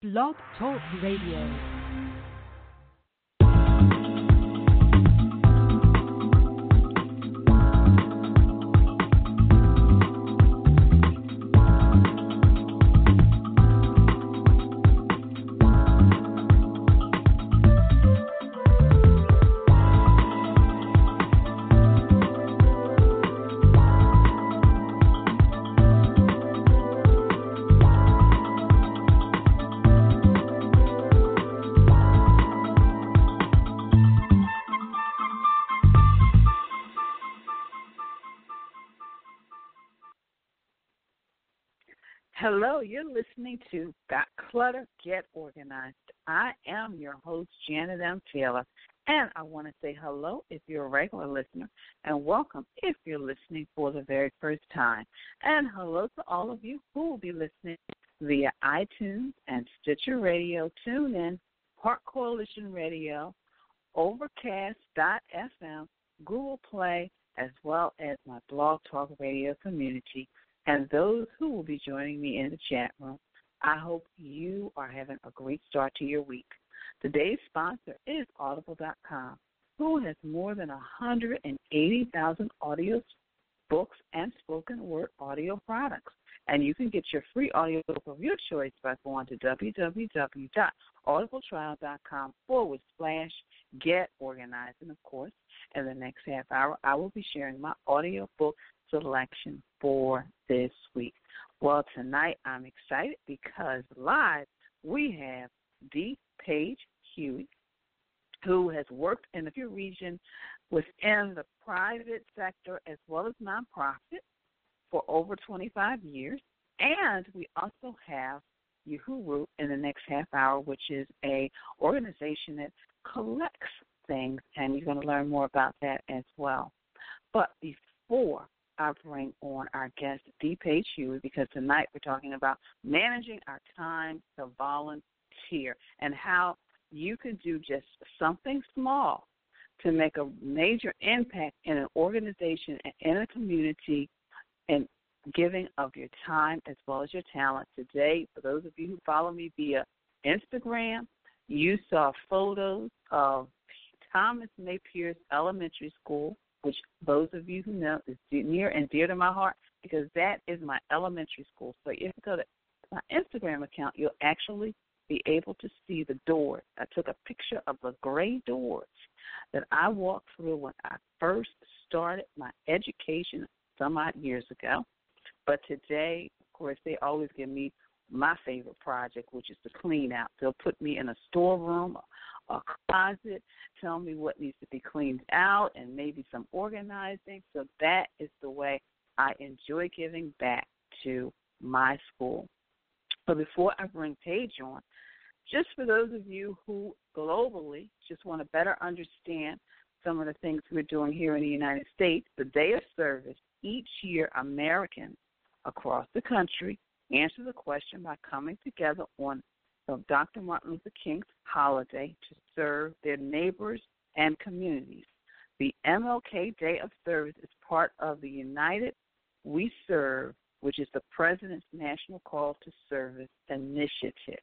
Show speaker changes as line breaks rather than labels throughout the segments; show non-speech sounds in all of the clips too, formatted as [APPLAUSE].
Blog Talk Radio.
Hello, you're listening to Got Clutter, Get Organized. I am your host, Janet M. Taylor, and I want to say hello if you're a regular listener, and welcome if you're listening for the very first time. And hello to all of you who will be listening via iTunes and Stitcher Radio, TuneIn, Park Coalition Radio, Overcast.fm, Google Play, as well as my Blog Talk Radio community and those who will be joining me in the chat room. I hope you are having a great start to your week. Today's sponsor is Audible.com, who has more than 180,000 audio books and spoken word audio products. And you can get your free audiobook of your choice by going to www.audibletrial.com forward slash get organized. And of course, in the next half hour, I will be sharing my audiobook selection for this week. Well, tonight I'm excited because live we have D. Page Huey, who has worked in the region within the private sector as well as nonprofit for over 25 years. And we also have Uhuru in the next half hour, which is a organization that collects things, and you're going to learn more about that as well. But before I bring on our guest, D. Page Huey, because tonight we're talking about managing our time to volunteer and how you can do just something small to make a major impact in an organization and in a community and giving of your time as well as your talent. Today, for those of you who follow me via Instagram, you saw photos of Thomas May Peirce Elementary School which those of you who know is near and dear to my heart because that is my elementary school. So if you go to my Instagram account, you'll actually be able to see the doors. I took a picture of the gray doors that I walked through when I first started my education some odd years ago. But today, of course, they always give me my favorite project, which is to clean out. They'll put me in a storeroom, a closet, tell me what needs to be cleaned out, and maybe some organizing. So that is the way I enjoy giving back to my school. But before I bring Page on, just for those of you who globally just want to better understand some of the things we're doing here in the United States, the day of service, each year Americans across the country answer the question by coming together on of Dr. Martin Luther King's holiday to serve their neighbors and communities. The MLK Day of Service is part of the United We Serve, which is the President's National Call to Service initiative.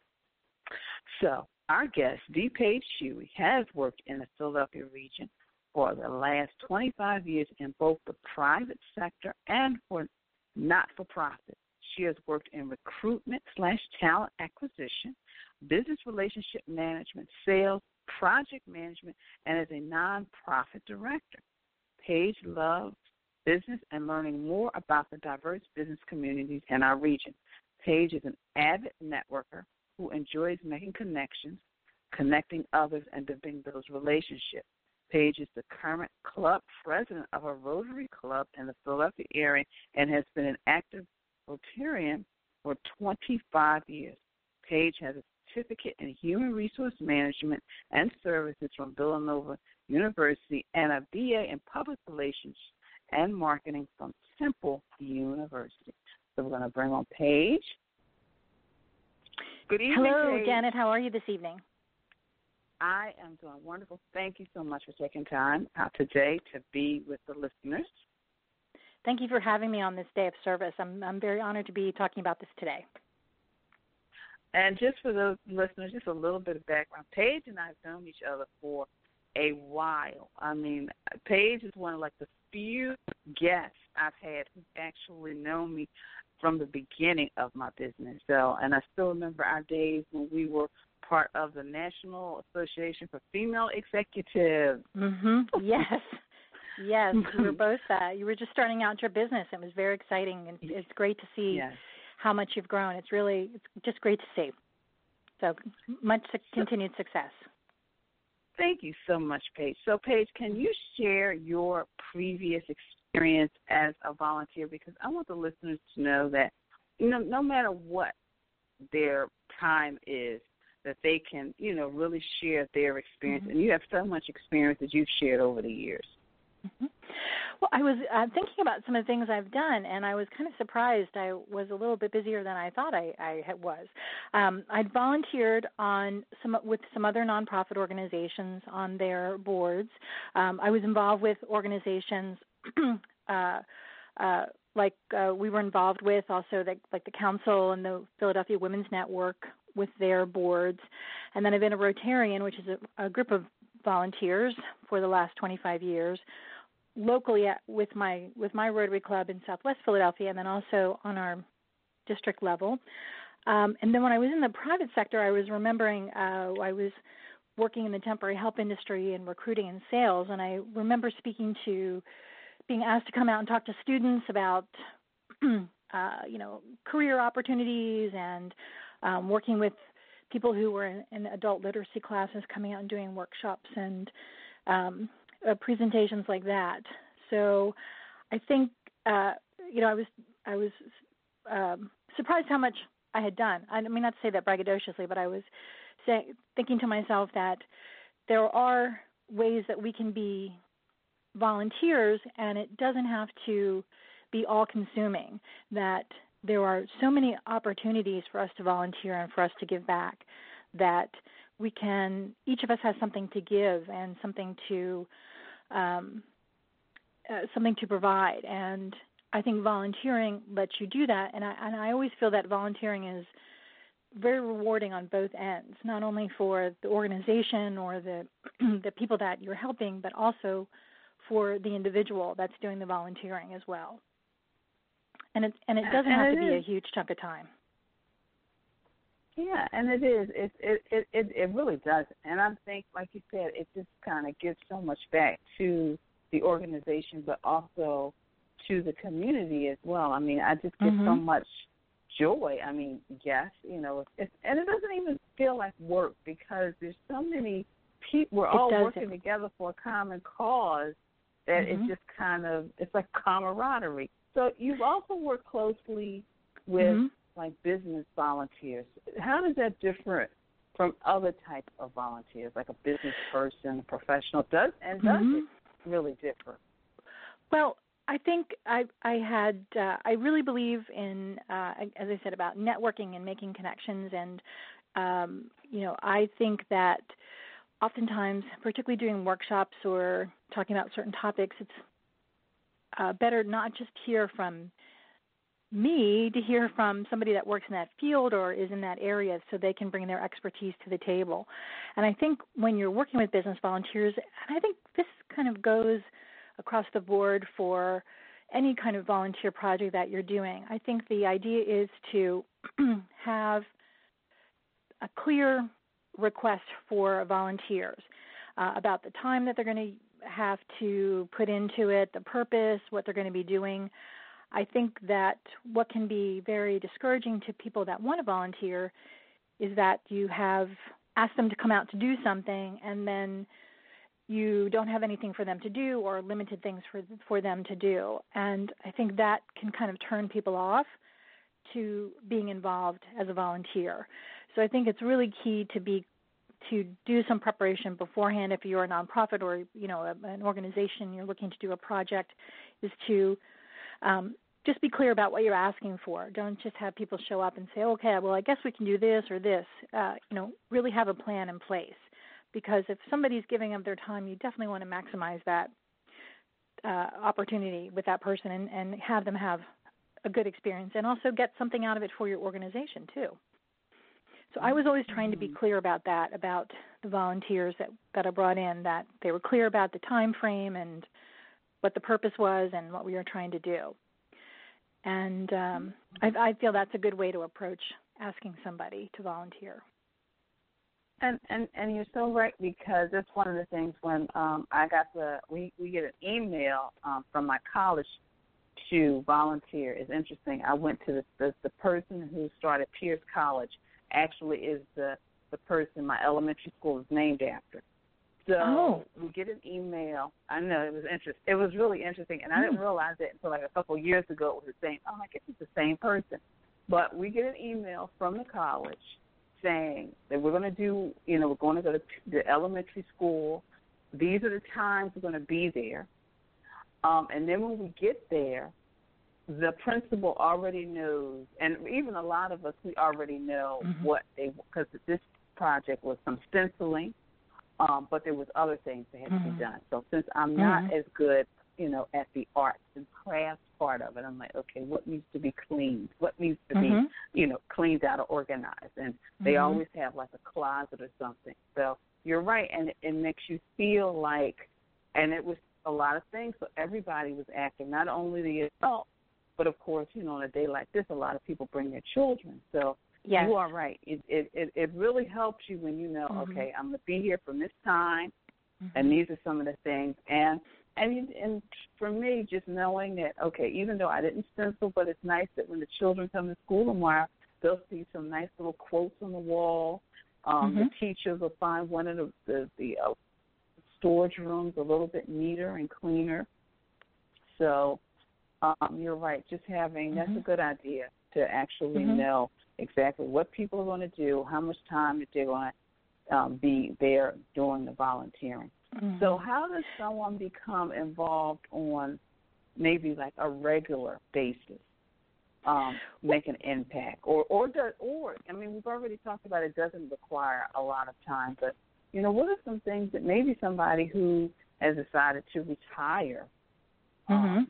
So, our guest, D. Huey, has worked in the Philadelphia region for the last 25 years in both the private sector and for not for profit. She has worked in recruitment slash talent acquisition, business relationship management, sales, project management, and as a nonprofit director. Page loves business and learning more about the diverse business communities in our region. Page is an avid networker who enjoys making connections, connecting others, and building those relationships. Page is the current club president of a Rotary Club in the Philadelphia area and has been an active Rotarian for 25 years. Page has a certificate in human resource management and services from Villanova University and a BA in public relations and marketing from Temple University. So we're going to bring on Page. Good evening.
Hello,
Page.
Janet. How are you this evening?
I am doing wonderful. Thank you so much for taking time out today to be with the listeners.
Thank you for having me on this day of service. I'm I'm very honored to be talking about this today.
And just for those listeners, just a little bit of background. Paige and I have known each other for a while. I mean, Paige is one of like the few guests I've had who actually know me from the beginning of my business. So, and I still remember our days when we were part of the National Association for Female Executives.
Mhm. Yes. [LAUGHS] Yes, you were [LAUGHS] both uh you were just starting out your business. It was very exciting and it's great to see
Yes.
how much you've grown. It's really it's just great to see. So, much continued success.
Thank you so much, Page. So, Page, can you share your previous experience as a volunteer? Because I want the listeners to know that, you know, no matter what their time is, that they can, you know, really share their experience.
Mhm.
And you have so much experience that you've shared over the years.
Was uh, thinking about some of the things I've done, and I was kind of surprised. I was a little bit busier than I thought I, I was. Um, I'd volunteered on some with some other nonprofit organizations on their boards. Um, I was involved with organizations [CLEARS THROAT] uh, uh, like uh, we were involved with also the, like the council and the Philadelphia Women's Network with their boards, and then I've been a Rotarian, which is a, a group of volunteers for the last 25 years locally at, with my with my Rotary Club in Southwest Philadelphia, and then also on our district level. Um, and then when I was in the private sector, I was remembering uh, I was working in the temporary help industry and recruiting and sales, and I remember speaking to being asked to come out and talk to students about [CLEARS THROAT] uh, you know career opportunities and um, working with people who were in, in adult literacy classes, coming out and doing workshops and um, uh, presentations like that. So I think uh, you know I was I was um, surprised how much I had done. I mean not to say that braggadociously, but I was say, thinking to myself that there are ways that we can be volunteers, and it doesn't have to be all consuming. That there are so many opportunities for us to volunteer and for us to give back that we can each of us has something to give and something to um, uh, something to provide. And I think volunteering lets you do that. And I and I always feel that volunteering is very rewarding on both ends not only for the organization or the [CLEARS THROAT] the people that you're helping but also for the individual that's doing the volunteering as well. And it and it doesn't
And
have
it
to be a huge chunk of time
Yeah, and it is. It it it it, it really does. And I think, like you said, it just kind of gives so much back to the organization, but also to the community as well. I mean, I just get so
Mhm.
much joy. I mean, yes, you know, it's, it's and it doesn't even feel like work because there's so many people. We're
It
all
doesn't.
working together for a common cause that
Mhm.
it's just kind of it's like camaraderie. So you've also worked closely with
Mhm.
Like business volunteers. How does that differ from other types of volunteers, like a business person, a professional? Does and does
Mhm.
it really differ?
Well, I think I I had uh, I really believe in uh, as I said about networking and making connections and um, you know I think that oftentimes, particularly doing workshops or talking about certain topics, it's uh, better not just hear from me to hear from somebody that works in that field or is in that area so they can bring their expertise to the table. And I think when you're working with business volunteers, and I think this kind of goes across the board for any kind of volunteer project that you're doing. I think the idea is to [CLEARS THROAT] have a clear request for volunteers uh, about the time that they're going to have to put into it, the purpose, what they're going to be doing. I think that what can be very discouraging to people that want to volunteer is that you have asked them to come out to do something and then you don't have anything for them to do or limited things for for them to do. And i think that can kind of turn people off to being involved as a volunteer. So i think it's really key to be to do some preparation beforehand. If you're a nonprofit or you know an organization you're looking to do a project is to um, just be clear about what you're asking for don't just have people show up and say okay well i guess we can do this or this uh, you know really have a plan in place because if somebody's giving up their time, you definitely want to maximize that uh, opportunity with that person and, and have them have a good experience and also get something out of it for your organization too. So I was always trying to be
Mm-hmm.
clear about that, about the volunteers that that I brought in, that they were clear about the time frame and what the purpose was and what we were trying to do. And um, I, I feel that's a good way to approach asking somebody to volunteer.
And and and you're so right because that's one of the things when um I got the we we get an email um from my college to volunteer is interesting. I went to the, the the person who started Peirce College actually is the the person my elementary school is named after. So
Oh.
we get an email. I know it was interesting. It was really interesting, and I didn't
Mm.
realize it until like a couple of years ago. It was the same. Oh, I guess it's the same person. But we get an email from the college saying that we're going to do, you know, we're going to go to the elementary school. These are the times we're going to be there. Um, and then when we get there, the principal already knows, and even a lot of us, we already know
Mhm.
what they, because this project was some stenciling, um, but there was other things that had to
Mhm.
be done. So since I'm not
Mhm.
as good, you know, at the arts and crafts part of it, I'm like, okay, what needs to be cleaned? What needs to be
Mhm.
you know, cleaned out or organized. And they
Mhm.
always have like a closet or something. So you're right, and it, it makes you feel like, and it was a lot of things. So everybody was active, not only the adults, but of course, you know, on a day like this, a lot of people bring their children. So
Yes.
you are right. It, it it it really helps you when you know,
Mhm.
okay, I'm going to be here from this time,
Mhm.
and these are some of the things and and and for me just knowing that okay even though i didn't stencil but it's nice that when the children come to school tomorrow they'll see some nice little quotes on the wall um the
Mhm.
teachers will find one of the the, the uh, storage rooms a little bit neater and cleaner so um you're right just having that's a
Mhm.
good idea to actually
Mhm.
know exactly what people are going to do how much time that they're going to um, be there doing the volunteering
Mhm.
so how does someone become involved on maybe like a regular basis, um, make an impact, or or does or I mean we've already talked about it doesn't require a lot of time, but you know what are some things that maybe somebody who has decided to retire, um,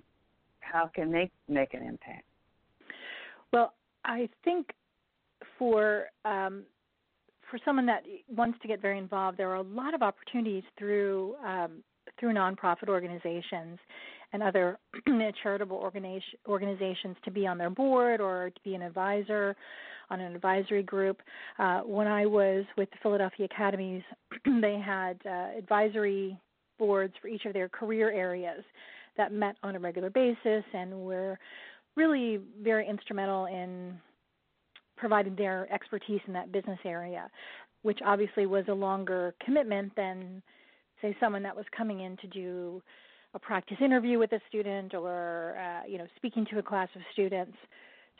how can they make an impact?
Well, I think for um, for someone that wants to get very involved, there are a lot of opportunities through um, through nonprofit organizations and other [CLEARS THROAT] charitable organization, organizations to be on their board or to be an advisor on an advisory group. Uh, when I was with the Philadelphia Academies, [CLEARS THROAT] they had uh, advisory boards for each of their career areas that met on a regular basis and were really very instrumental in providing their expertise in that business area, which obviously was a longer commitment than, say, someone that was coming in to do a practice interview with a student or, uh, you know, speaking to a class of students.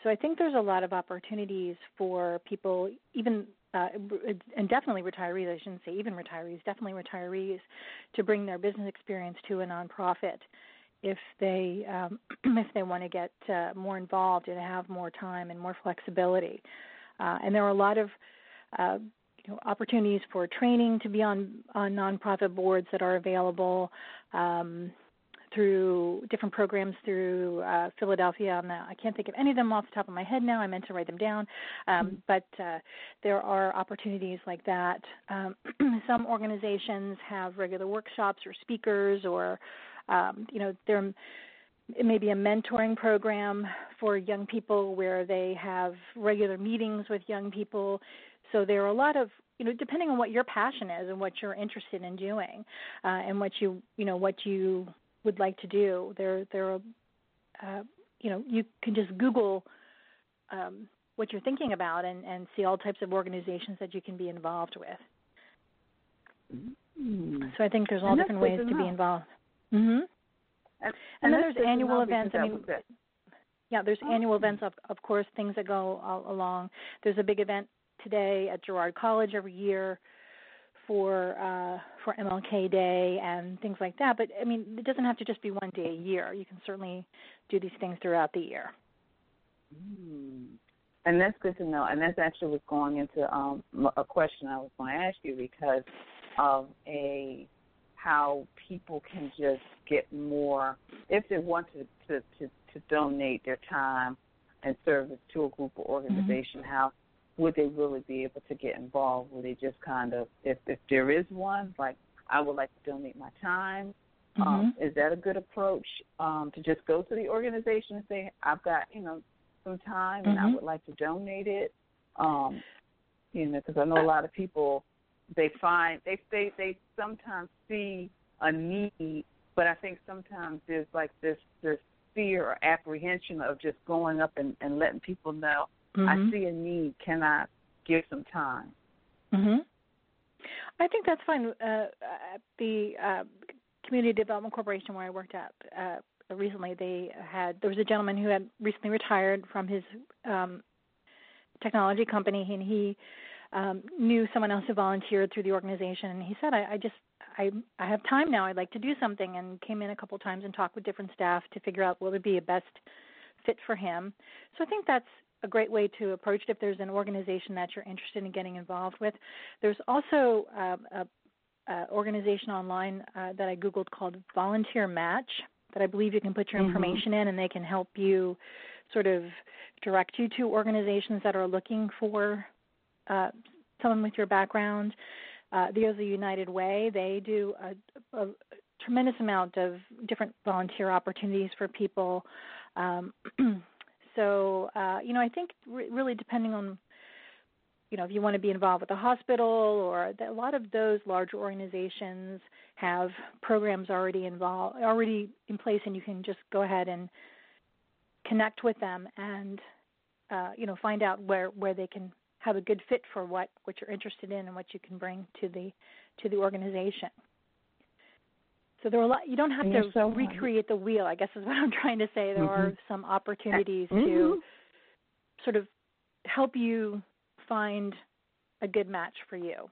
So I think there's a lot of opportunities for people, even uh, and definitely retirees. I shouldn't say even retirees, definitely retirees, to bring their business experience to a nonprofit if they um, [CLEARS THROAT] if they want to get uh, more involved and have more time and more flexibility. Uh, and there are a lot of uh, you know, opportunities for training to be on on nonprofit boards that are available um, through different programs through uh, Philadelphia. The, I can't think of any of them off the top of my head now. I meant to write them down, um, but uh, there are opportunities like that. Um, [CLEARS THROAT] some organizations have regular workshops or speakers, or um, you know, there it may be a mentoring program for young people where they have regular meetings with young people. So there are a lot of you know, depending on what your passion is and what you're interested in doing, uh, and what you you know what you would like to do. There there are uh, you know you can just Google um, what you're thinking about and, and see all types of organizations that you can be involved with.
Mm-hmm.
So I think there's all different ways
to,
be involved. Mhm.
And,
And then there's annual events. I mean. Yeah, there's
Oh.
annual events of of course things that go all along. There's a big event today at Girard College every year for uh for MLK Day and things like that. But I mean, it doesn't have to just be one day a year. You can certainly do these things throughout the year.
Mm. And that's good to know. And that's actually was going into um, a question I was going to ask you because of a how people can just get more if they want to to to, to donate their time and service to a group or organization. How would they really be able to get involved? Would they just kind of, if if there is one, like I would like to donate my time.
Mm-hmm.
Um, is that a good approach um, to just go to the organization and say, I've got you know some time and
mm-hmm.
I would like to donate it? Um, you know, because I know a lot of people they find they they they sometimes see a need, but I think sometimes there's like this this fear or apprehension of just going up and, and letting people know
mm-hmm.
I see a need. Can I give some time?
Mhm. I think that's fine. Uh, at the uh, Community Development Corporation where I worked at uh, recently, they had there was a gentleman who had recently retired from his um, technology company, and he um, knew someone else who volunteered through the organization, and he said, I, I just I I have time now. I'd like to do something, and came in a couple times and talked with different staff to figure out what would be a best fit for him. So I think that's a great way to approach it if there's an organization that you're interested in getting involved with. There's also uh, a, a organization online uh, that I googled called Volunteer Match that I believe you can put your
mm-hmm.
information in, and they can help you sort of direct you to organizations that are looking for uh, someone with your background. Uh, there's a United Way. They do a, a, tremendous amount of different volunteer opportunities for people. Um, [CLEARS THROAT] so, uh, you know, I think re- really depending on, you know, if you want to be involved with a hospital or the, a lot of those larger organizations have programs already involved, already in place, and you can just go ahead and connect with them and, uh, you know, find out where where they can have a good fit for what what you're interested in and what you can bring to the to the organization. So there are a lot. You don't have to
so
recreate the wheel. I guess is what I'm [LAUGHS] trying to say. There
mm-hmm.
are some opportunities
mm-hmm.
to sort of help you find a good match for you.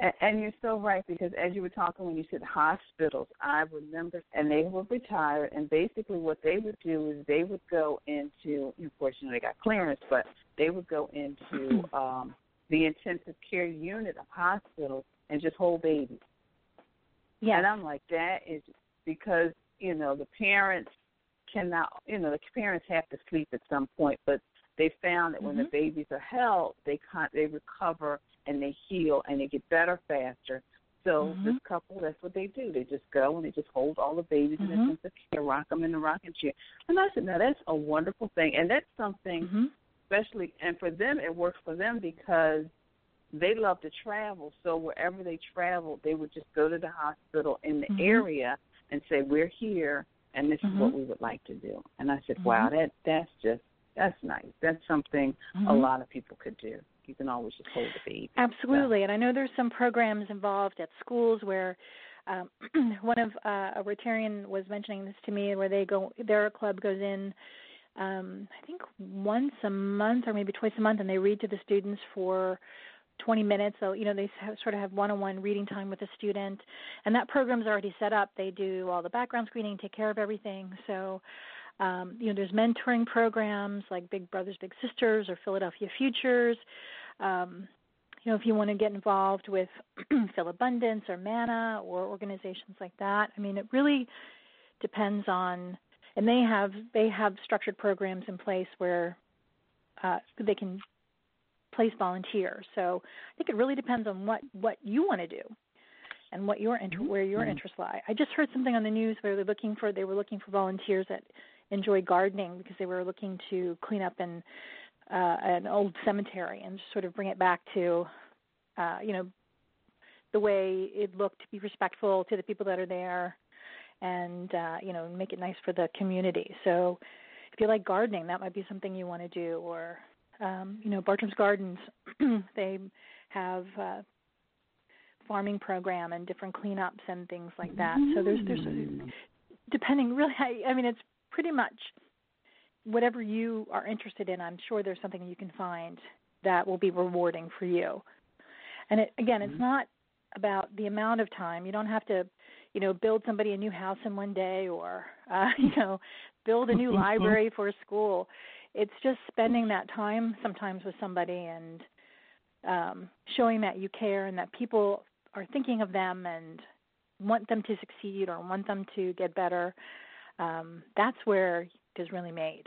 And you're so right because as you were talking when you said hospitals, I remember, and they were retired, and basically what they would do is they would go into, unfortunately, they got clearance, but they would go into um, the intensive care unit of hospitals and just hold babies.
Yeah.
And I'm like, that is because you know the parents cannot, you know, the parents have to sleep at some point, but they found that when
mm-hmm.
the babies are held, they con- they recover and they heal and they get better faster. So
mm-hmm.
this couple, that's what they do. They just go and they just hold all the babies
mm-hmm.
in intensive care, rock them in the rocking chair. And I said, now that's a wonderful thing, and that's something,
mm-hmm.
especially, and for them, it works for them because they love to travel. So wherever they travel, they would just go to the hospital in the
mm-hmm.
area and say, "We're here, and this is what
Mm-hmm.
we would like to do." And I said, "Wow, that that's just that's nice. That's something a
Mhm.
lot of people could do. You can always just hold the baby."
Absolutely, and I know there's some programs involved at schools where um, [CLEARS THROAT] one of uh, a Rotarian was mentioning this to me, where they go, their club goes in, um, I think once a month or maybe twice a month, and they read to the students for 20 minutes. So you know they sort of have one-on-one reading time with a student, and that program's already set up. They do all the background screening, take care of everything. So. Um, you know, there's mentoring programs like Big Brothers Big Sisters or Philadelphia Futures. Um, you know, if you want to get involved with [CLEARS THROAT] Philabundance or MANNA or organizations like that, I mean, it really depends on, and they have they have structured programs in place where uh, they can place volunteers. So I think it really depends on what what you want to do and what your inter- where your
Mm-hmm.
interests lie. I just heard something on the news where they're looking for they were looking for volunteers that enjoy gardening because they were looking to clean up an uh, an old cemetery and sort of bring it back to uh, you know the way it looked to be respectful to the people that are there and uh, you know make it nice for the community. So if you like gardening, that might be something you want to do. Or um, you know Bartram's Gardens, [CLEARS THROAT] they have uh, farming program and different cleanups and things like that. So there's there's depending really. I, I mean it's pretty much whatever you are interested in. I'm sure there's something you can find that will be rewarding for you. And it, again, it's not about the amount of time. You don't have to, you know, build somebody a new house in one day or, uh, [LAUGHS] you know, build a new library for a school. It's just spending that time sometimes with somebody and um, showing that you care and that people are thinking of them and want them to succeed or want them to get better. Um, that's where it is really made.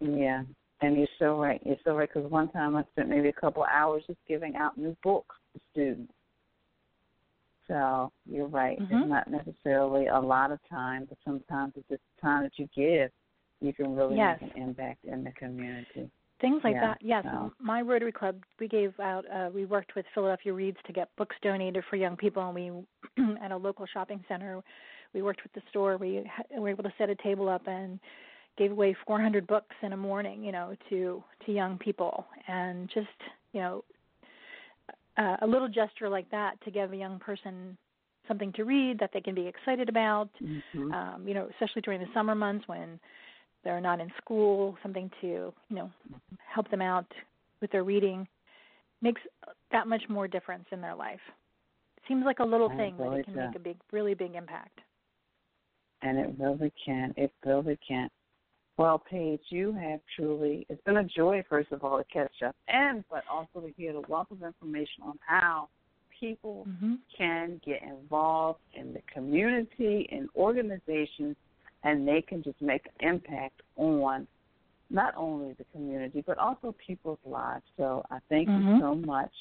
Yeah, And you're so right. You're so right. Because one time I spent maybe a couple of hours just giving out new books to students. So you're right.
Mm-hmm.
It's not necessarily a lot of time, but sometimes it's just time that you give. You can really
yes.
make an impact in the community.
Things like
Yeah,
that. Yes.
so-
My Rotary Club, we gave out. Uh, we worked with Philadelphia Reads to get books donated for young people, and we [CLEARS THROAT] at a local shopping center. We worked with the store. We ha- were able to set a table up and gave away 400 books in a morning, you know, to to young people, and just you know, uh, a little gesture like that to give a young person something to read that they can be excited about.
Mm-hmm.
Um, you know, especially during the summer months when they're not in school, something to you know help them out with their reading makes that much more difference in their life. Seems like a little
I
thing, but it can make a big, really big impact.
And it really can. It really can. Well, Page, you have truly, it's been a joy, first of all, to catch up and, but also to hear the wealth of information on how people
Mm-hmm.
can get involved in the community and organizations and they can just make an impact on not only the community but also people's lives. So I thank you
Mhm.
so much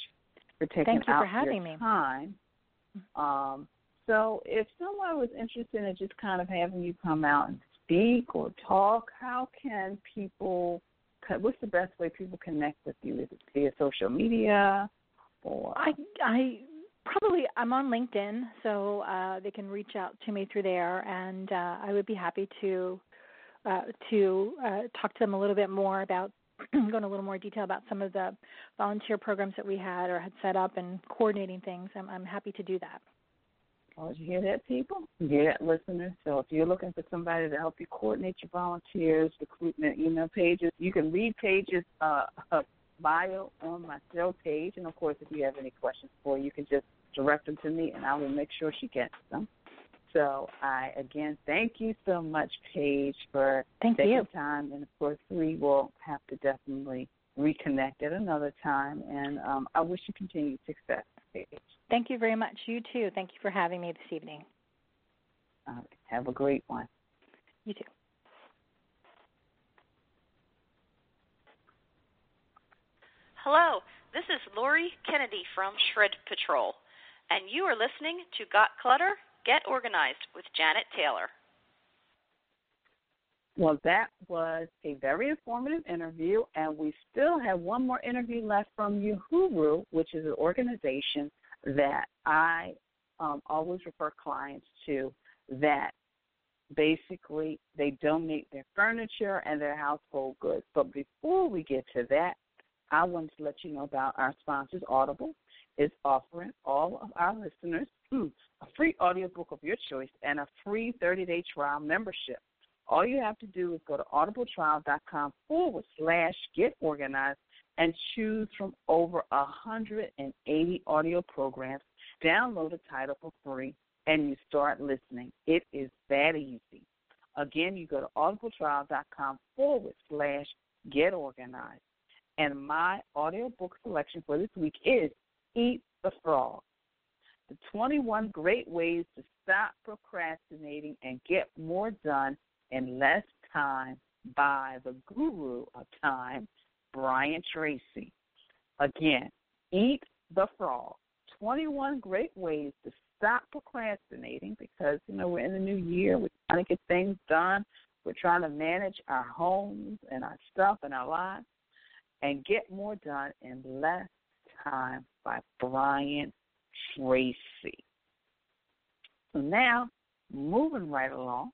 for taking
Thank you
out
for having
your
me.
time. Um, so if someone was interested in just kind of having you come out and speak or talk, how can people? What's the best way people connect with you? Is it via social media or?
I I probably I'm on LinkedIn, so uh, they can reach out to me through there, and uh, I would be happy to uh, to uh, talk to them a little bit more about [CLEARS THROAT] go into a little more detail about some of the volunteer programs that we had or had set up and coordinating things. I'm I'm happy to do that.
Oh, did you hear that, people? You hear that, listeners? So if you're looking for somebody to help you coordinate your volunteers, recruitment, email pages, you can read pages uh, bio on my show page. And of course, if you have any questions for her, you can just direct them to me, and I will make sure she gets them. So I again thank you so much, Page, for
Thank
taking
you.
time. And of course, we will have to definitely reconnect at another time. And um, I wish you continued success.
Thank you very much. You too. Thank you for having me this evening.
Uh, have a great one.
You too.
Hello, this is Lori Kennedy from Shred Patrol, and you are listening to Got Clutter? Get Organized with Janet Taylor.
Well, that was a very informative interview, and we still have one more interview left from Uhuru, which is an organization that I um, always refer clients to that basically they donate their furniture and their household goods. But before we get to that, I wanted to let you know about our sponsors. Audible is offering all of our listeners hmm, a free audiobook of your choice and a free 30 day trial membership. All you have to do is go to audibletrial.com forward slash get organized and choose from over 180 audio programs. Download a title for free and you start listening. It is that easy. Again, you go to audibletrial.com forward slash get organized. And my audiobook selection for this week is Eat the Frog The 21 Great Ways to Stop Procrastinating and Get More Done in Less Time by the Guru of Time, Brian Tracy. Again, Eat the Frog 21 Great Ways to Stop Procrastinating because, you know, we're in the new year. We're trying to get things done. We're trying to manage our homes and our stuff and our lives and get more done in less time by Brian Tracy. So now, moving right along,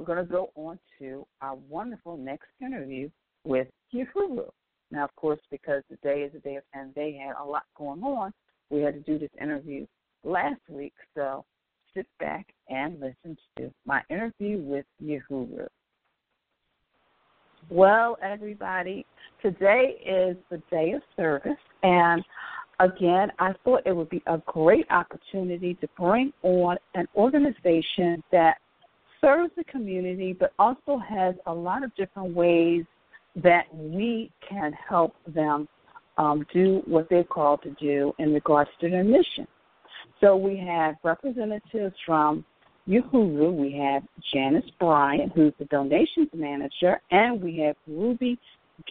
we're going to go on to our wonderful next interview with Uhuru. Now, of course, because today is a day of and they had a lot going on, we had to do this interview last week. So sit back and listen to my interview with Uhuru. Well, everybody, today is the day of service, and again, I thought it would be a great opportunity to bring on an organization that serves the community but also has a lot of different ways that we can help them um, do what they're called to do in regards to their mission. So we have representatives from Uhuru, we have Janice Bryant, who's the donations manager, and we have Ruby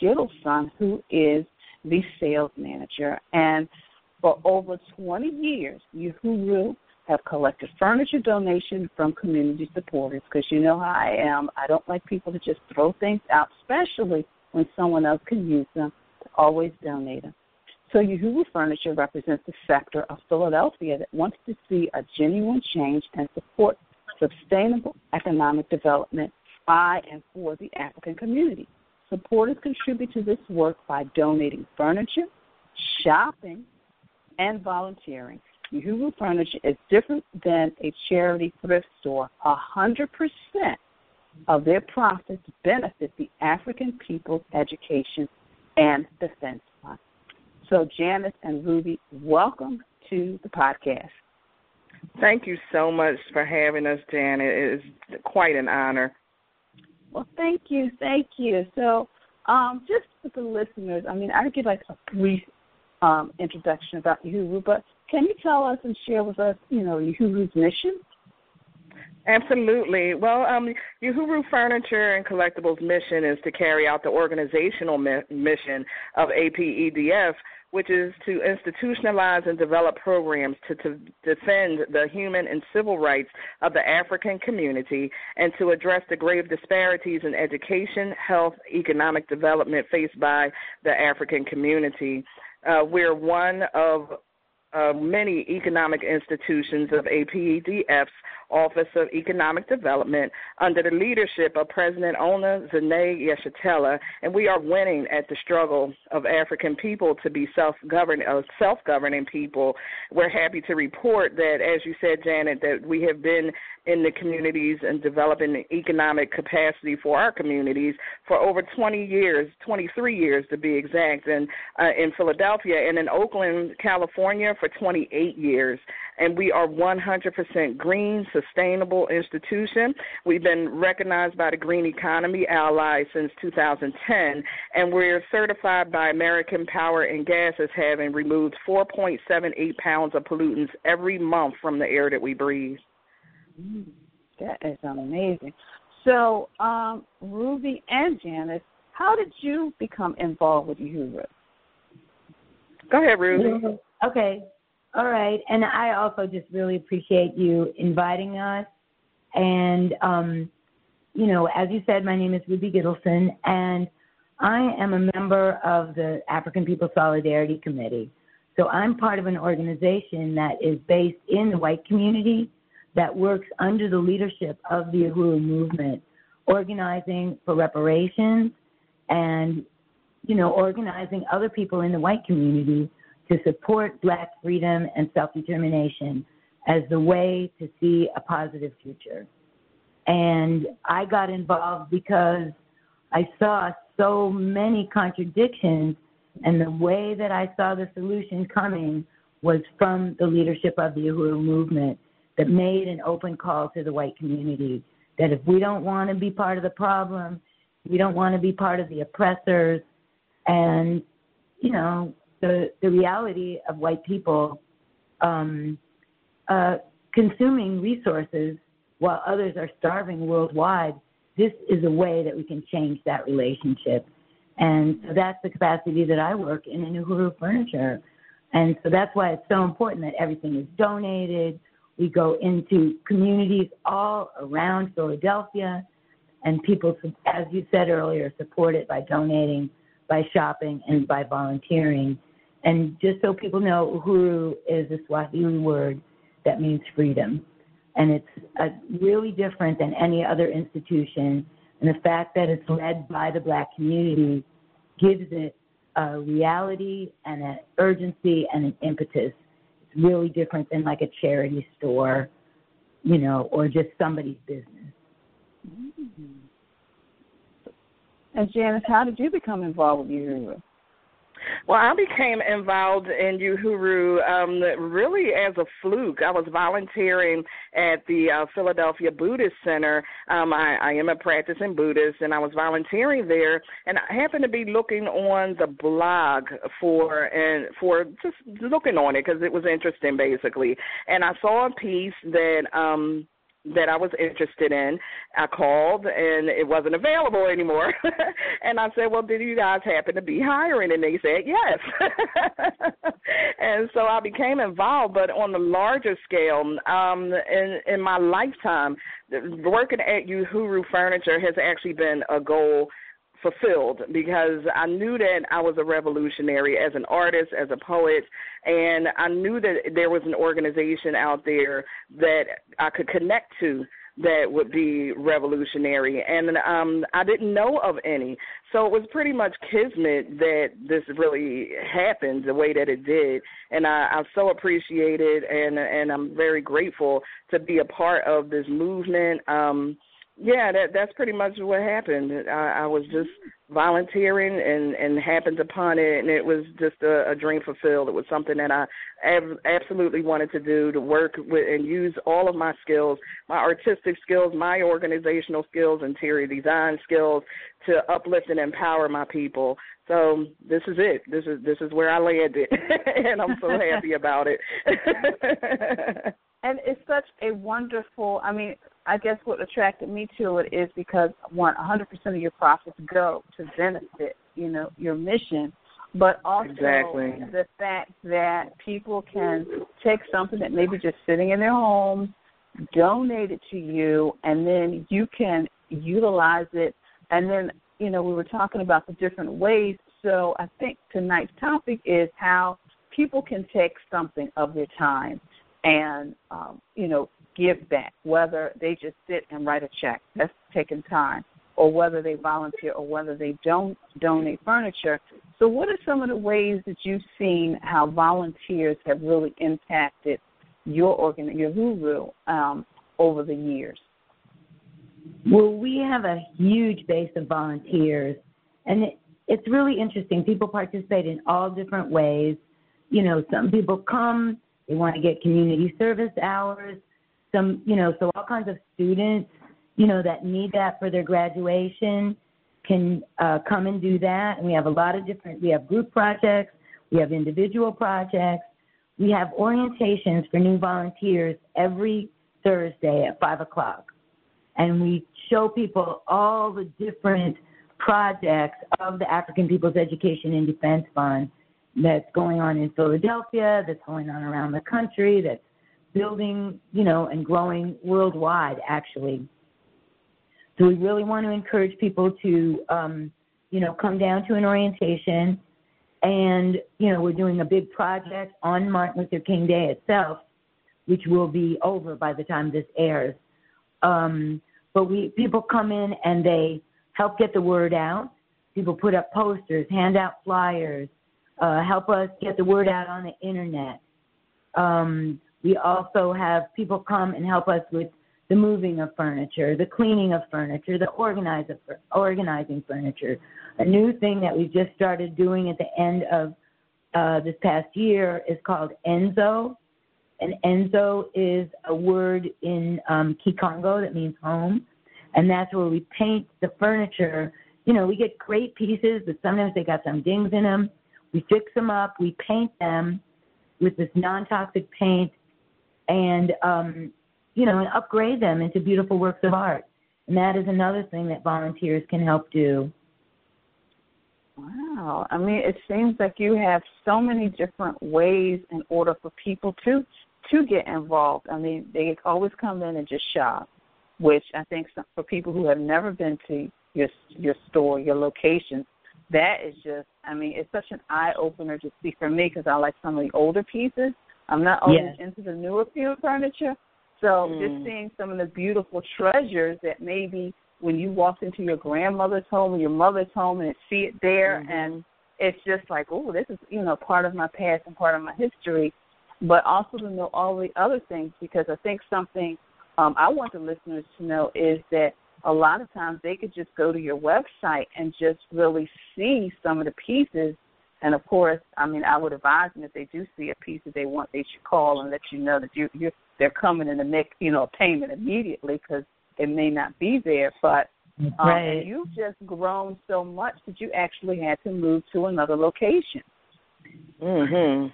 Gittleson, who is the sales manager. And for over 20 years, Uhuru have collected furniture donations from community supporters because you know how I am. I don't like people to just throw things out, especially when someone else can use them. To Always donate them. So Uhuru Furniture represents the sector of Philadelphia that wants to see a genuine change and support sustainable economic development by and for the African community. Supporters contribute to this work by donating furniture, shopping, and volunteering. Uhuru Furniture is different than a charity thrift store. A hundred percent of their profits benefit the African people's education and defense fund. So, Janice and Ruby, welcome to the podcast.
Thank you so much for having us, Janet. It is quite an honor.
Well, thank you, thank you. So, um, just for the listeners, I mean, I would give like a brief um, introduction about Uhuru, but can you tell us and share with us, you know, Uhuru's mission?
Absolutely. Well, um, Furniture and Collectibles' mission is to carry out the organizational mi- mission of APEDF, which is to institutionalize and develop programs to, to defend the human and civil rights of the African community and to address the grave disparities in education, health, economic development faced by the African community. Uh, we're one of uh, many economic institutions of APEDF's Office of Economic Development under the leadership of President Ona Zane Yeshitela, and we are winning at the struggle of African people to be self-governed, uh, self-governing people. We're happy to report that, as you said, Janet, that we have been in the communities and developing economic capacity for our communities for over 20 years, 23 years to be exact, and uh, in Philadelphia and in Oakland, California for 28 years. And we are 100% green, sustainable institution. We've been recognized by the Green Economy Ally since 2010, and we're certified by American Power and Gas as having removed 4.78 pounds of pollutants every month from the air that we breathe.
Mm, that is amazing. So, um, Ruby and Janice, how did you become involved with Uhuru?
Go ahead, Ruby.
Okay. All right. And I also just really appreciate you inviting us. And, um, you know, as you said, my name is Ruby Gittleson, and I am a member of the African People Solidarity Committee. So I'm part of an organization that is based in the white community that works under the leadership of the Uhuru movement, organizing for reparations and, you know, organizing other people in the white community to support black freedom and self determination as the way to see a positive future. And I got involved because I saw so many contradictions, and the way that I saw the solution coming was from the leadership of the Uhuru movement that made an open call to the white community that if we don't want to be part of the problem, we don't want to be part of the oppressors, and you know, the the reality of white people um, uh, consuming resources while others are starving worldwide. This is a way that we can change that relationship, and so that's the capacity that I work in in Uhuru Furniture, and so that's why it's so important that everything is donated. We go into communities all around Philadelphia, and people, as you said earlier, support it by donating, by shopping, and by volunteering. And just so people know, uhuru is a Swahili word that means freedom. And it's uh, really different than any other institution. And the fact that it's led by the black community gives it a reality and an urgency and an impetus. It's really different than like a charity store, you know, or just somebody's business.
Mm-hmm. And Janice, how did you become involved with Uhuru?
Well, I became involved in Uhuru um, really as a fluke. I was volunteering at the uh, Philadelphia Buddhist Center. Um, I, I am a practicing Buddhist, and I was volunteering there. And I happened to be looking on the blog for and for just looking on it because it was interesting, basically. And I saw a piece that. um that I was interested in. I called and it wasn't available anymore. [LAUGHS] and I said, Well, did you guys happen to be hiring? And they said, Yes. [LAUGHS] and so I became involved, but on the larger scale, um, in, in my lifetime, working at Uhuru Furniture has actually been a goal fulfilled because I knew that I was a revolutionary as an artist, as a poet, and I knew that there was an organization out there that I could connect to that would be revolutionary and um I didn't know of any. So it was pretty much kismet that this really happened the way that it did. And I, I so appreciate it and and I'm very grateful to be a part of this movement. Um yeah, that that's pretty much what happened. I, I was just volunteering and and happened upon it, and it was just a, a dream fulfilled. It was something that I ab- absolutely wanted to do to work with and use all of my skills, my artistic skills, my organizational skills, interior design skills, to uplift and empower my people. So this is it. This is this is where I landed, [LAUGHS] and I'm so happy about it. [LAUGHS]
and it's such a wonderful. I mean, I guess what attracted me to it is because one, 100% of your profits go to benefit, you know, your mission, but also
exactly.
the fact that people can take something that maybe just sitting in their homes, donate it to you, and then you can utilize it. And then, you know, we were talking about the different ways. So I think tonight's topic is how people can take something of their time and um, you know give back, whether they just sit and write a check, that's taking time, or whether they volunteer, or whether they don't donate furniture. So, what are some of the ways that you've seen how volunteers have really impacted your organ, your Huru, um, over the years?
Well, we have a huge base of volunteers, and it, it's really interesting. People participate in all different ways. You know, some people come, they want to get community service hours some, you know, so all kinds of students, you know, that need that for their graduation can uh, come and do that. And we have a lot of different, we have group projects, we have individual projects, we have orientations for new volunteers every Thursday at 5 o'clock. And we show people all the different projects of the African People's Education and Defense Fund that's going on in Philadelphia, that's going on around the country, that's building, you know, and growing worldwide, actually. So we really want to encourage people to, um, you know, come down to an orientation. And, you know, we're doing a big project on Martin Luther King Day itself, which will be over by the time this airs. Um, but we people come in and they help get the word out. People put up posters, hand out flyers, uh, help us get the word out on the internet. Um, we also have people come and help us with the moving of furniture, the cleaning of furniture, the organize of, organizing furniture. A new thing that we've just started doing at the end of uh, this past year is called Enzo. And Enzo is a word in um, Kikongo that means home. And that's where we paint the furniture. You know, we get great pieces, but sometimes they got some dings in them. We fix them up, we paint them with this non toxic paint and um, you know, and upgrade them into beautiful works of art. And that is another thing that volunteers can help do.
Wow. I mean, it seems like you have so many different ways in order for people to to get involved. I mean, they always come in and just shop, which I think for people who have never been to your your store, your location, that is just. I mean, it's such an eye opener to see for me because I like some of the older pieces, I'm not always yes. into the newer field furniture. So mm. just seeing some of the beautiful treasures that maybe when you walked into your grandmother's home or your mother's home and see it there
mm-hmm.
and it's just like, oh, this is, you know, part of my past and part of my history. But also to know all the other things because I think something um, I want the listeners to know is that a lot of times they could just go to your website and just really see some of the pieces and of course, I mean, I would advise them if they do see a piece that they want, they should call and let you know that you you they're coming in to make you know a payment immediately because it may not be there. But um,
right.
you've just grown so much that you actually had to move to another location.
Mhm.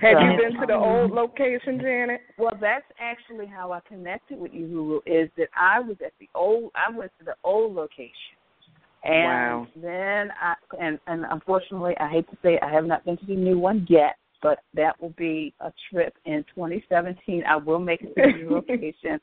Have
so,
you been to the old location, Janet?
Well, that's actually how I connected with Uhuru. Is that I was at the old. I went to the old location, and
wow.
then I and and unfortunately, I hate to say it, I have not been to the new one yet. But that will be a trip in 2017. I will make it to the new [LAUGHS] location.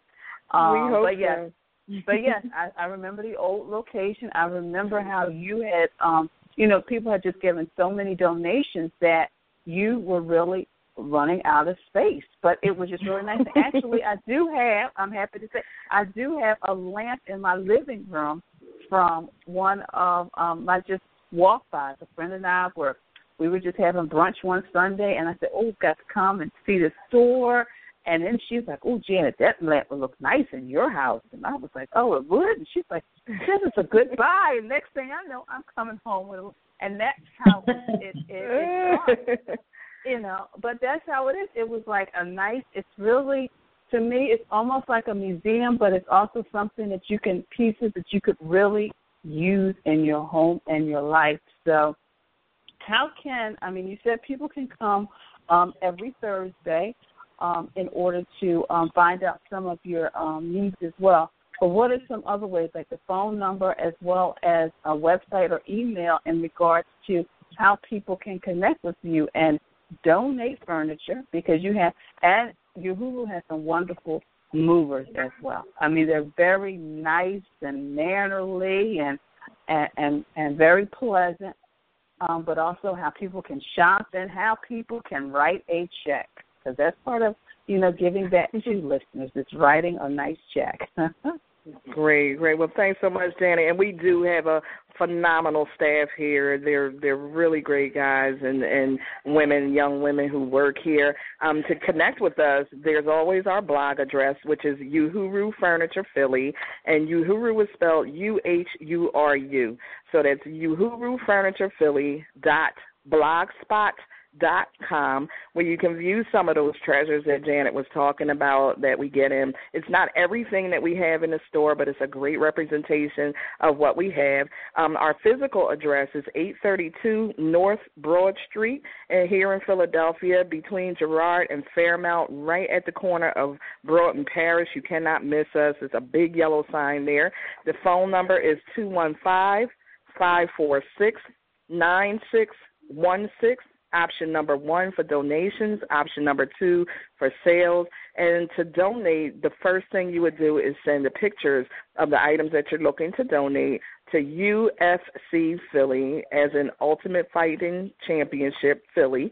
Um,
we hope
but yes,
so.
but yes, I, I remember the old location. I remember [LAUGHS] how you had, um, you know, people had just given so many donations that you were really running out of space. But it was just really nice. [LAUGHS] Actually, I do have. I'm happy to say I do have a lamp in my living room from one of um, my just walk bys. A friend and I were we were just having brunch one Sunday, and I said, "Oh, got to come and see the store." And then she's like, "Oh, Janet, that lamp would look nice in your house." And I was like, "Oh, it would." And she's like, "This is a good buy." And next thing I know, I'm coming home with, it. and that's how it it, it started, [LAUGHS] you know. But that's how it is. It was like a nice. It's really to me, it's almost like a museum, but it's also something that you can pieces that you could really use in your home and your life. So, how can I mean? You said people can come um, every Thursday um, in order to um, find out some of your um, needs as well. But what are some other ways, like the phone number as well as a website or email, in regards to how people can connect with you and donate furniture? Because you have, and Uhuru has some wonderful movers as well. I mean, they're very nice and mannerly and and and, and very pleasant. Um, but also how people can shop and how people can write a check because that's part of you know giving back to listeners. It's writing a nice check. [LAUGHS]
great, great. Well, thanks so much, Janet. And we do have a phenomenal staff here. They're they're really great guys and and women, young women who work here. Um, to connect with us, there's always our blog address, which is Uhuru Furniture Philly, and Uhuru is spelled U H U R U. So that's Uhuru Furniture Philly dot dot com where you can view some of those treasures that Janet was talking about that we get in. It's not everything that we have in the store, but it's a great representation of what we have. Um, our physical address is 832 North Broad Street and here in Philadelphia between Girard and Fairmount, right at the corner of Broad and Parrish. You cannot miss us. It's a big yellow sign there. The phone number is 215 546 9616 option number one for donations, option number two for sales. And to donate, the first thing you would do is send the pictures of the items that you're looking to donate to UFC Philly as an Ultimate Fighting Championship Philly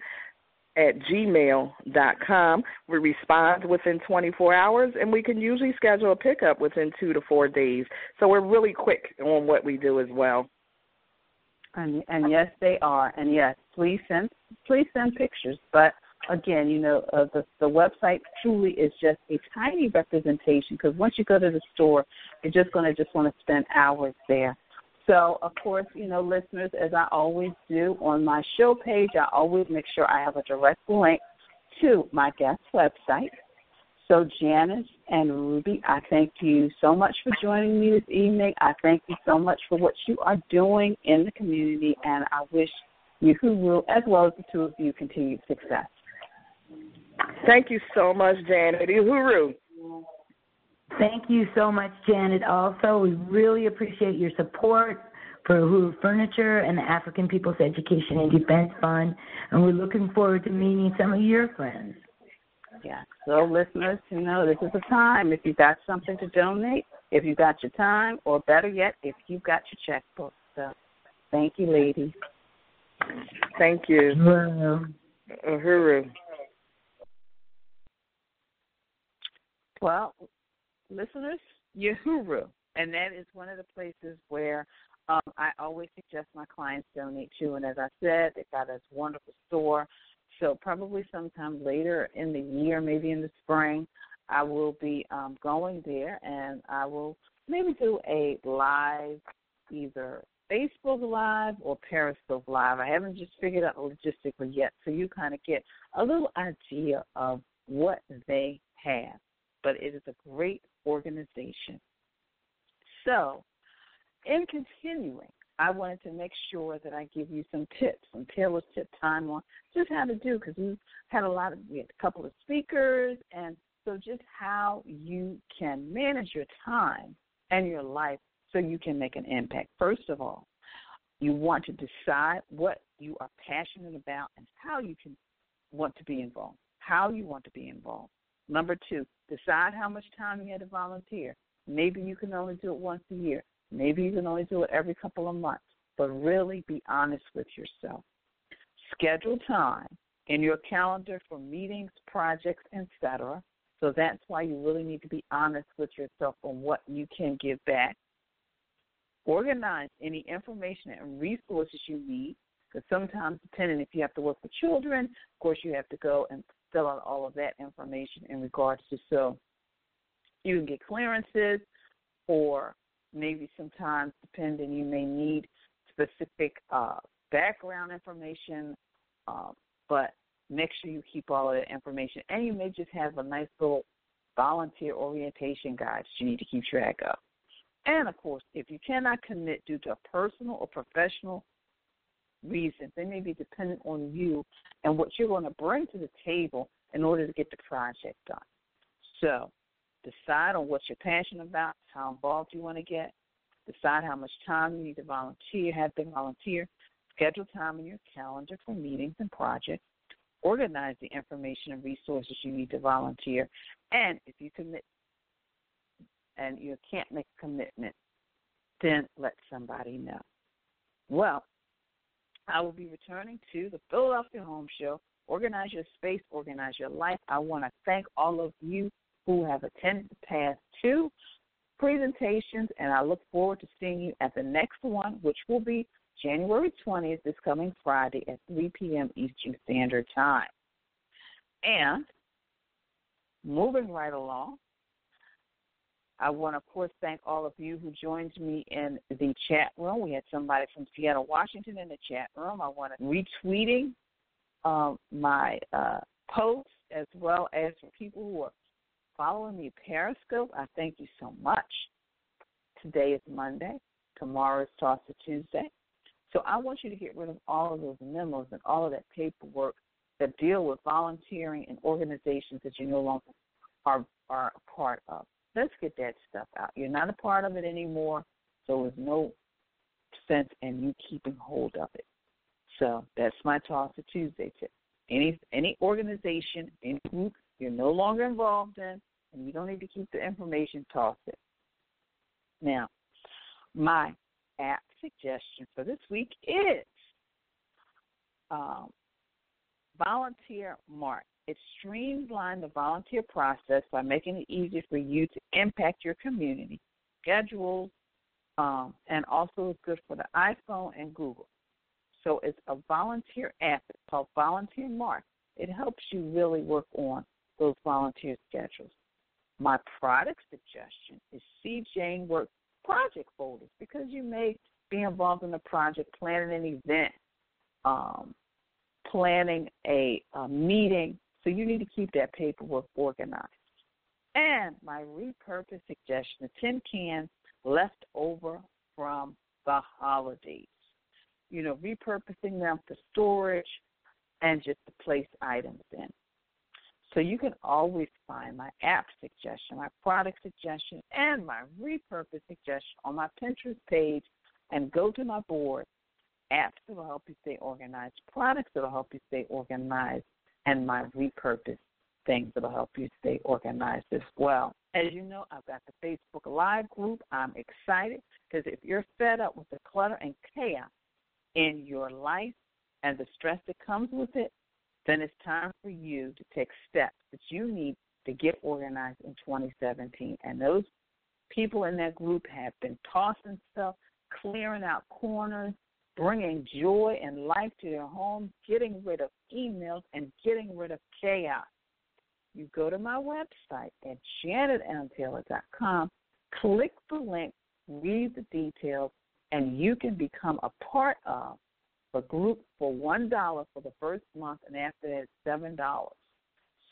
at gmail.com. We respond within 24 hours, and we can usually schedule a pickup within two to four days. So we're really quick on what we do as well.
And, and yes, they are. And yes, please send please send pictures. But again, you know, uh, the the website truly is just a tiny representation because once you go to the store, you're just going to just want to spend hours there. So, of course, you know, listeners, as I always do on my show page, I always make sure I have a direct link to my guest website. So, Janice and Ruby, I thank you so much for joining me this evening. I thank you so much for what you are doing in the community, and I wish you, Uhuru, as well as the two of you, continued success.
Thank you so much, Janet. Uhuru.
Thank you so much, Janet. Also, we really appreciate your support for Uhuru Furniture and the African People's Education and Defense Fund, and we're looking forward to meeting some of your friends.
Yeah. So, listeners, you know, this is the time. If you've got something to donate, if you've got your time, or better yet, if you've got your checkbook. So, thank you, ladies.
Thank you.
Well,
Uhuru.
Well, listeners, Uhuru, and that is one of the places where um, I always suggest my clients donate to. And as I said, they've got a wonderful store. So probably sometime later in the year, maybe in the spring, I will be um, going there, and I will maybe do a live, either Facebook Live or Periscope Live. I haven't just figured out logistically yet, so you kind of get a little idea of what they have. But it is a great organization. So, in continuing, I wanted to make sure that I give you some tips, some tailored tip time on just how to do because we had a lot of we had a couple of speakers and so just how you can manage your time and your life so you can make an impact. First of all, you want to decide what you are passionate about and how you can want to be involved. How you want to be involved. Number two, decide how much time you have to volunteer. Maybe you can only do it once a year. Maybe you can only do it every couple of months. But really be honest with yourself. Schedule time in your calendar for meetings, projects, etc. So that's why you really need to be honest with yourself on what you can give back. Organize any information and resources you need, because sometimes, depending if you have to work with children, of course, you have to go and fill out all of that information in regards to so you can get clearances, or maybe sometimes, depending, you may need specific uh, background information, uh, but make sure you keep all of that information. And you may just have a nice little volunteer orientation guide that you need to keep track of. And of course, if you cannot commit due to a personal or professional reason, they may be dependent on you and what you're going to bring to the table in order to get the project done. So decide on what you're passionate about, how involved you want to get, decide how much time you need to volunteer, have them volunteer, schedule time in your calendar for meetings and projects, organize the information and resources you need to volunteer. And if you commit and you can't make a commitment, then let somebody know. Well, I will be returning to the Philadelphia Home Show. Organize your space, organize your life. I want to thank all of you who have attended the past two presentations, and I look forward to seeing you at the next one, which will be January 20th, this coming Friday at 3 p.m. Eastern Standard Time. And moving right along, I want to, of course, thank all of you who joined me in the chat room. We had somebody from Seattle, Washington in the chat room. I want to retweeting um, my uh, posts as well as for people who are following me Periscope. I thank you so much. Today is Monday. Tomorrow is Toss-It Tuesday. So I want you to get rid of all of those memos and all of that paperwork that deal with volunteering and organizations that you no longer are are a part of. Let's get that stuff out. You're not a part of it anymore, so there's no sense in you keeping hold of it. So that's my toss to Tuesday tip. Any any organization, any group you're no longer involved in, and you don't need to keep the information, toss it. Now, my app suggestion for this week is um, Volunteer Mark. It streamlines the volunteer process by making it easier for you to impact your community, schedules, um, and also it's good for the iPhone and Google. So it's a volunteer app. It's called Volunteer Mark. It helps you really work on those volunteer schedules. My product suggestion is See Jane Work project folders because you may be involved in a project, planning an event, um, planning a, a meeting. So you need to keep that paperwork organized. And my repurpose suggestion: the tin cans left over from the holidays. You know, repurposing them for storage and just to place items in. So you can always find my app suggestion, my product suggestion, and my repurpose suggestion on my Pinterest page and go to my board. Apps that will help you stay organized, products that will help you stay organized, and my repurposed things that will help you stay organized as well. As you know, I've got the Facebook Live group. I'm excited because if you're fed up with the clutter and chaos in your life and the stress that comes with it, then it's time for you to take steps that you need to get organized in 2017. And those people in that group have been tossing stuff, clearing out corners, bringing joy and life to your home, getting rid of emails, and getting rid of chaos. You go to my website at janetmtaylor.com, click the link, read the details, and you can become a part of a group for one dollar for the first month, and after that, seven dollars.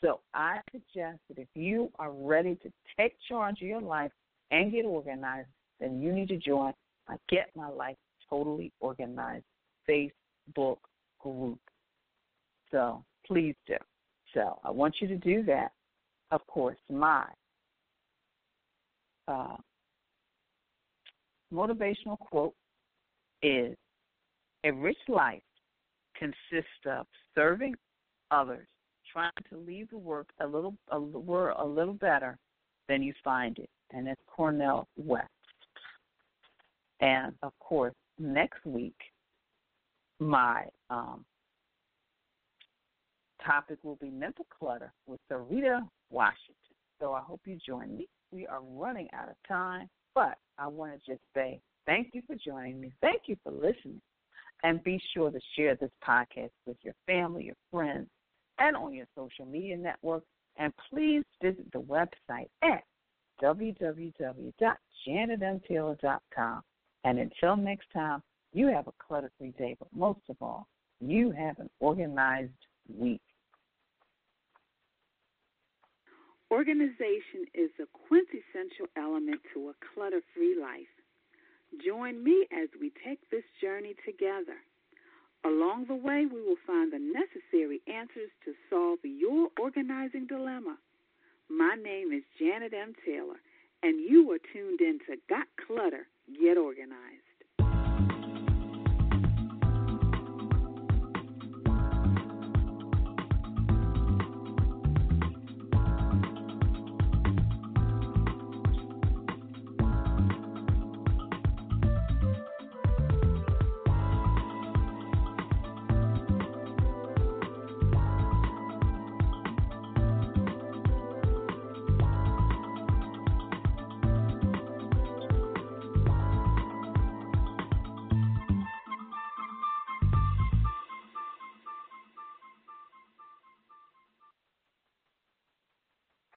So I suggest that if you are ready to take charge of your life and get organized, then you need to join my Get My Life Totally Organized Facebook group. So please do. So I want you to do that. Of course, my uh, motivational quote is A rich life consists of serving others, trying to leave the work a little a, a little better than you find it. And that's Cornel West. And of course, next week, my um, topic will be mental clutter with Sarita Washington. So I hope you join me. We are running out of time, but I want to just say thank you for joining me. Thank you for listening. And be sure to share this podcast with your family, your friends, and on your social media networks. And please visit the website at www.janetmtaylor.com. And until next time, you have a clutter free day, but most of all, you have an organized week.
Organization is a quintessential element to a clutter free life. Join me as we take this journey together. Along the way, we will find the necessary answers to solve your organizing dilemma. My name is Janet M. Taylor, and you are tuned in to Got Clutter, Get Organized.